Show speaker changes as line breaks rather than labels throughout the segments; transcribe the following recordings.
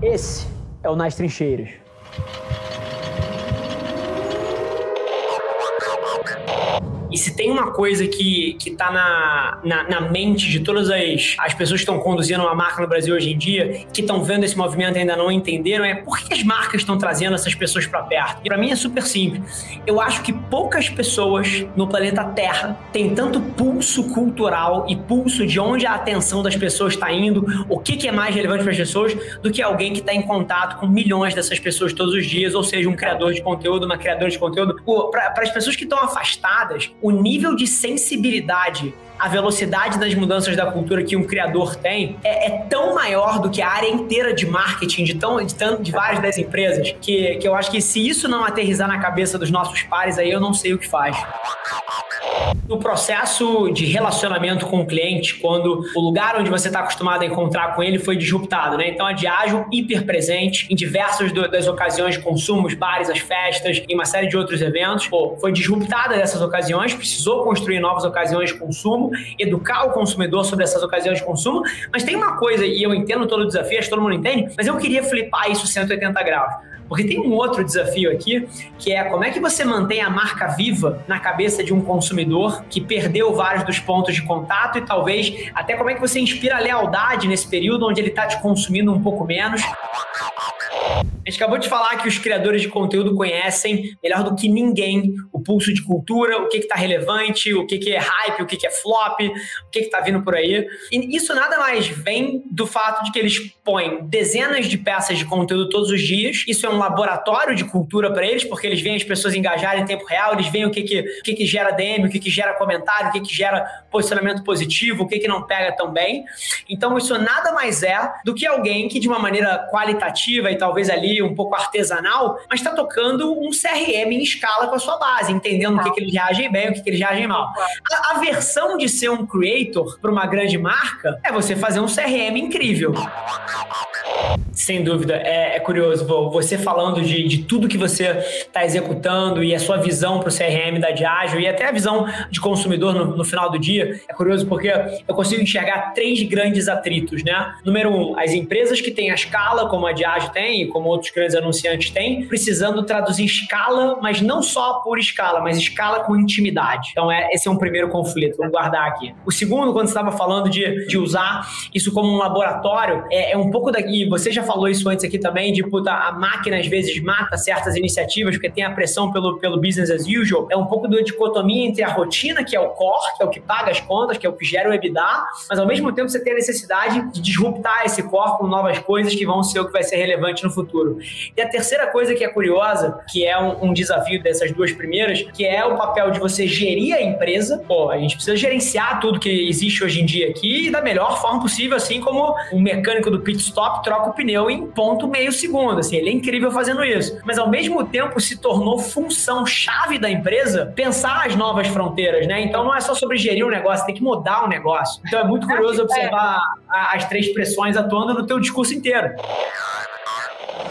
Esse é o Nas Trincheiras.
E se tem uma coisa que, que tá na, na, na mente de todas as, as pessoas que estão conduzindo uma marca no Brasil hoje em dia, que estão vendo esse movimento e ainda não entenderam, é por que as marcas estão trazendo essas pessoas para perto? E para mim é super simples. Eu acho que poucas pessoas no planeta Terra têm tanto pulso cultural e pulso de onde a atenção das pessoas está indo, o que, que é mais relevante para as pessoas, do que alguém que está em contato com milhões dessas pessoas todos os dias, ou seja, um criador de conteúdo, uma criadora de conteúdo. Para as pessoas que estão afastadas, o nível de sensibilidade a velocidade das mudanças da cultura que um criador tem é, é, tão maior do que a área inteira de marketing de, tão, de, tão, de várias das empresas que, que eu acho que se isso não aterrizar na cabeça dos nossos pares aí, eu não sei o que faz. No processo de relacionamento com o cliente, quando o lugar onde você está acostumado a encontrar com ele foi disruptado, né? Então a Diageo hiper presente em diversas das ocasiões de consumo, os bares, as festas, e uma série de outros eventos. Pô, foi disruptada dessas ocasiões, precisou construir novas ocasiões de consumo, educar o consumidor sobre essas ocasiões de consumo. Mas tem uma coisa, e eu entendo todo o desafio, acho que todo mundo entende, mas eu queria flipar isso 180 graus. Porque tem um outro desafio aqui, que é como é que você mantém a marca viva na cabeça de um consumidor que perdeu vários dos pontos de contato e talvez até como é que você inspira lealdade nesse período onde ele está te consumindo um pouco menos. A gente acabou de falar que os criadores de conteúdo conhecem melhor do que ninguém o pulso de cultura, o que está relevante, o que, que é hype, o que, que é flop, o que está vindo por aí. E isso nada mais vem do fato de que eles põem dezenas de peças de conteúdo todos os dias. Isso é um laboratório de cultura para eles, porque eles veem as pessoas engajarem em tempo real, eles veem o que, que, o que, que gera DM, o que, que gera comentário, o que, que gera posicionamento positivo, o que, que não pega tão bem. Então, isso nada mais é do que alguém que, de uma maneira qualitativa e talvez ali um pouco artesanal, mas está tocando um CRM em escala com a sua base, entendendo o que, que eles reagem bem, o que, que eles reagem mal. A, a versão de ser um creator para uma grande marca é você fazer um CRM incrível. Sem dúvida, é, é curioso. Você falando de, de tudo que você está executando e a sua visão para o CRM da Diageo e até a visão de consumidor no, no, final do dia, é curioso porque eu consigo enxergar três grandes atritos, né? Número um, as empresas que têm a escala, como a Diageo tem e como outros grandes anunciantes têm, precisando traduzir escala, mas não só por escala, mas escala com intimidade. Então, é, esse é um primeiro conflito, vamos guardar aqui. O segundo, quando você estava falando de, de usar isso como um laboratório, é, é um pouco daqui, você já falou isso antes aqui também, de puta, a máquina às vezes mata certas iniciativas porque tem a pressão pelo, pelo business as usual. É um pouco da dicotomia entre a rotina, que é o core, que é o que paga as contas, que é o que gera o EBITDA, mas ao mesmo tempo você tem a necessidade de disruptar esse core com novas coisas que vão ser o que vai ser relevante no futuro. E a terceira coisa que é curiosa, que é um, um desafio dessas duas primeiras, que é o papel de você gerir a empresa. Pô, a gente precisa gerenciar tudo que existe hoje em dia aqui da melhor forma possível, assim como um mecânico do pit stop troca o pneu em ponto meio segundo. Assim, ele é incrível fazendo isso. Mas ao mesmo tempo se tornou função chave da empresa pensar as novas fronteiras, né? Então não é só sobre gerir um negócio, tem que mudar o um negócio. Então é muito curioso observar as três pressões atuando no teu discurso inteiro.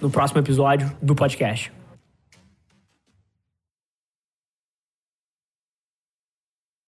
no próximo episódio do podcast.